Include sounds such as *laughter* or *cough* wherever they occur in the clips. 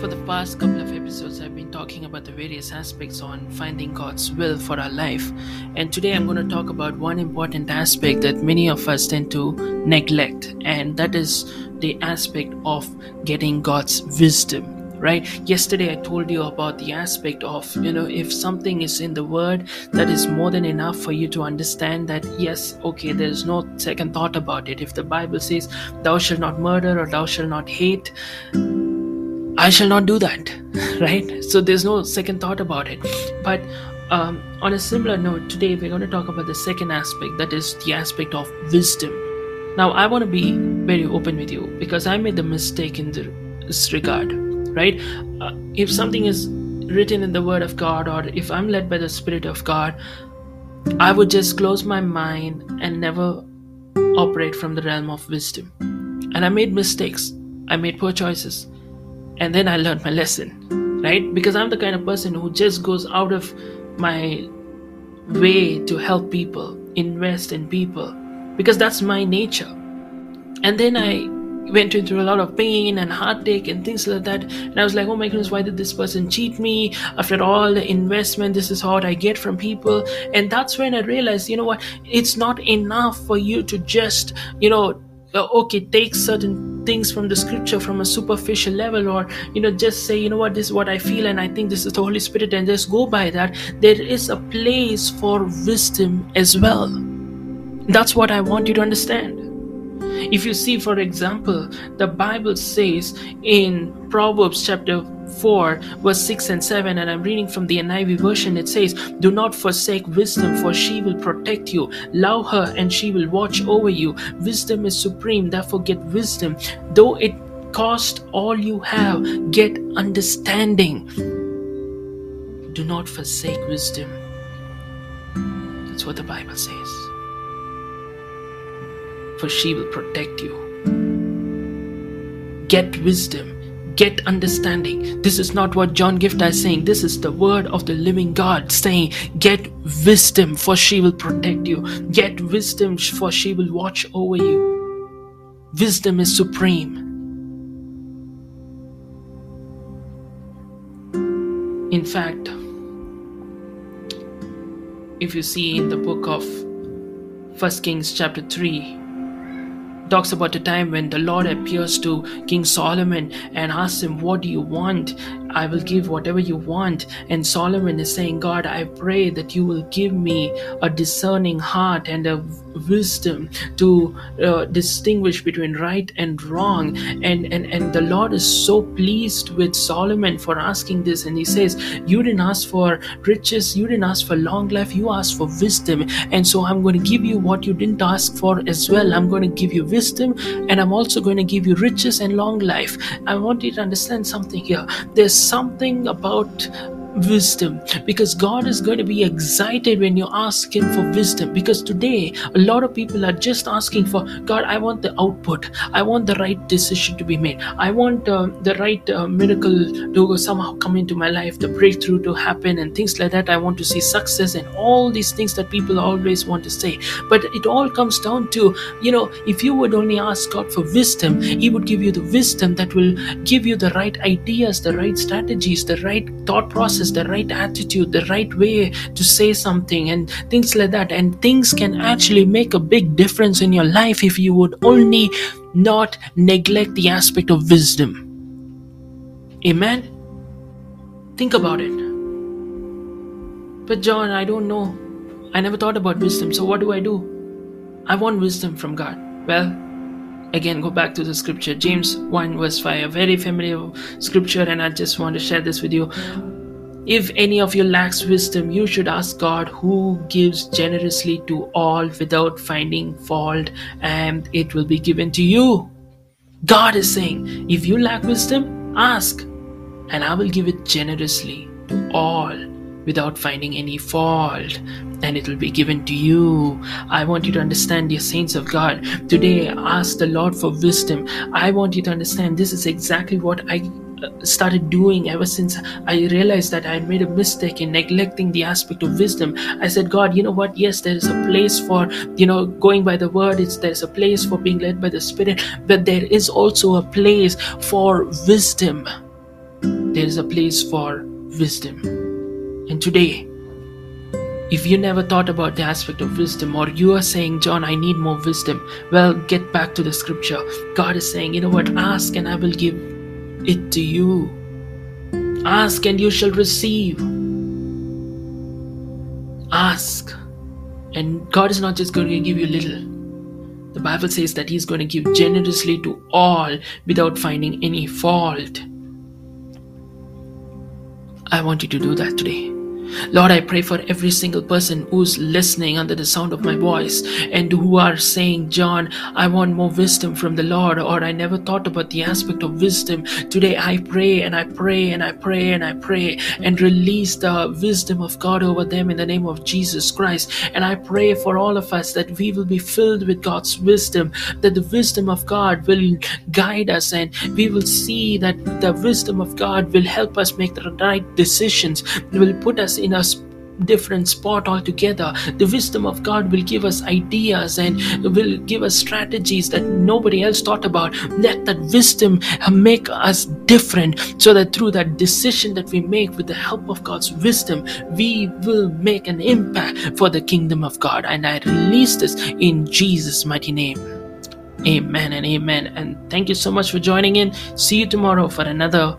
For the past couple of episodes, I've been talking about the various aspects on finding God's will for our life. And today I'm going to talk about one important aspect that many of us tend to neglect, and that is the aspect of getting God's wisdom right yesterday i told you about the aspect of you know if something is in the word that is more than enough for you to understand that yes okay there's no second thought about it if the bible says thou shalt not murder or thou shalt not hate I shall not do that, *laughs* right? So there's no second thought about it. But um, on a similar note, today we're going to talk about the second aspect that is the aspect of wisdom. Now, I want to be very open with you because I made the mistake in this regard, right? Uh, if something is written in the Word of God or if I'm led by the Spirit of God, I would just close my mind and never operate from the realm of wisdom. And I made mistakes, I made poor choices and then I learned my lesson, right? Because I'm the kind of person who just goes out of my way to help people, invest in people, because that's my nature. And then I went through a lot of pain and heartache and things like that. And I was like, oh my goodness, why did this person cheat me? After all the investment, this is what I get from people. And that's when I realized, you know what? It's not enough for you to just, you know, Uh, okay take certain things from the scripture from a superficial level or you know just say you know what this is what i feel and i think this is the holy spirit and just go by that. There is a place for wisdom as well. That's what i want you to understand if you see for example the bible says in proverbs chapter 4, verse 6 and 7, and I'm reading from the NIV version. It says, Do not forsake wisdom, for she will protect you. Love her, and she will watch over you. Wisdom is supreme, therefore get wisdom. Though it cost all you have, get understanding. Do not forsake wisdom. That's what the Bible says. For she will protect you. Get wisdom get understanding. This is not what John Giftah is saying. This is the word of the living God saying, Get wisdom, for she will protect you. Get wisdom, for she will watch over you. Wisdom is supreme. In fact, if you see in the book of First Kings chapter 3, talks about a time when the Lord appears to King Solomon and asks him, What do you want? I will give whatever you want. And Solomon is saying, God, I pray that you will give me a discerning heart and a wisdom to uh, distinguish between right and wrong. And, and, and the Lord is so pleased with Solomon for asking this. And he says, You didn't ask for riches, you didn't ask for long life, you asked for wisdom. And so I'm going to give you what you didn't ask for as well. I'm going to give you wisdom and I'm also going to give you riches and long life. I want you to understand something here. There's something about wisdom because God is going to be excited when you ask Him for wisdom. Because today, a lot of people are just asking for God, I want the output, I want the right decision to be made, I want uh, the right uh, miracle to somehow come into my life, the breakthrough to happen, and things like that. I want to see success and all these things that people always want to say. But it all comes down to, you know, if you would only ask God for wisdom, He would give you the wisdom that will give you the right ideas, the right strategies, the right thought process the right attitude, the right way to say something, and things like that. And things can actually make a big difference in your life if you would only not neglect the aspect of wisdom. Amen? Think about it. But, John, I don't know. I never thought about wisdom, so what do I do? I want wisdom from God. Well, again go back to the scripture james 1 verse 5 a very familiar scripture and i just want to share this with you if any of you lacks wisdom you should ask god who gives generously to all without finding fault and it will be given to you god is saying if you lack wisdom ask and i will give it generously to all without finding any fault and it will be given to you. I want you to understand, dear saints of God. Today, ask the Lord for wisdom. I want you to understand this is exactly what I started doing ever since I realized that I made a mistake in neglecting the aspect of wisdom. I said, God, you know what? Yes, there is a place for, you know, going by the word. It's there's a place for being led by the Spirit, but there is also a place for wisdom. There is a place for wisdom. And today, if you never thought about the aspect of wisdom, or you are saying, John, I need more wisdom, well, get back to the scripture. God is saying, you know what? Ask and I will give it to you. Ask and you shall receive. Ask. And God is not just going to give you little. The Bible says that He's going to give generously to all without finding any fault. I want you to do that today. Lord, I pray for every single person who's listening under the sound of my voice and who are saying, John, I want more wisdom from the Lord, or I never thought about the aspect of wisdom. Today I pray and I pray and I pray and I pray and release the wisdom of God over them in the name of Jesus Christ. And I pray for all of us that we will be filled with God's wisdom, that the wisdom of God will guide us and we will see that the wisdom of God will help us make the right decisions, will put us in a different spot altogether. The wisdom of God will give us ideas and will give us strategies that nobody else thought about. Let that wisdom make us different so that through that decision that we make with the help of God's wisdom, we will make an impact for the kingdom of God. And I release this in Jesus' mighty name. Amen and amen. And thank you so much for joining in. See you tomorrow for another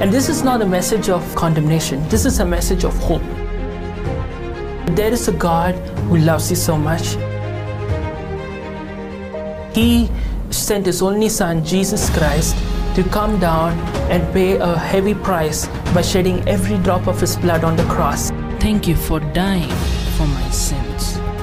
And this is not a message of condemnation, this is a message of hope. There is a God who loves you so much. He sent His only Son, Jesus Christ, to come down and pay a heavy price by shedding every drop of His blood on the cross. Thank you for dying for my sins.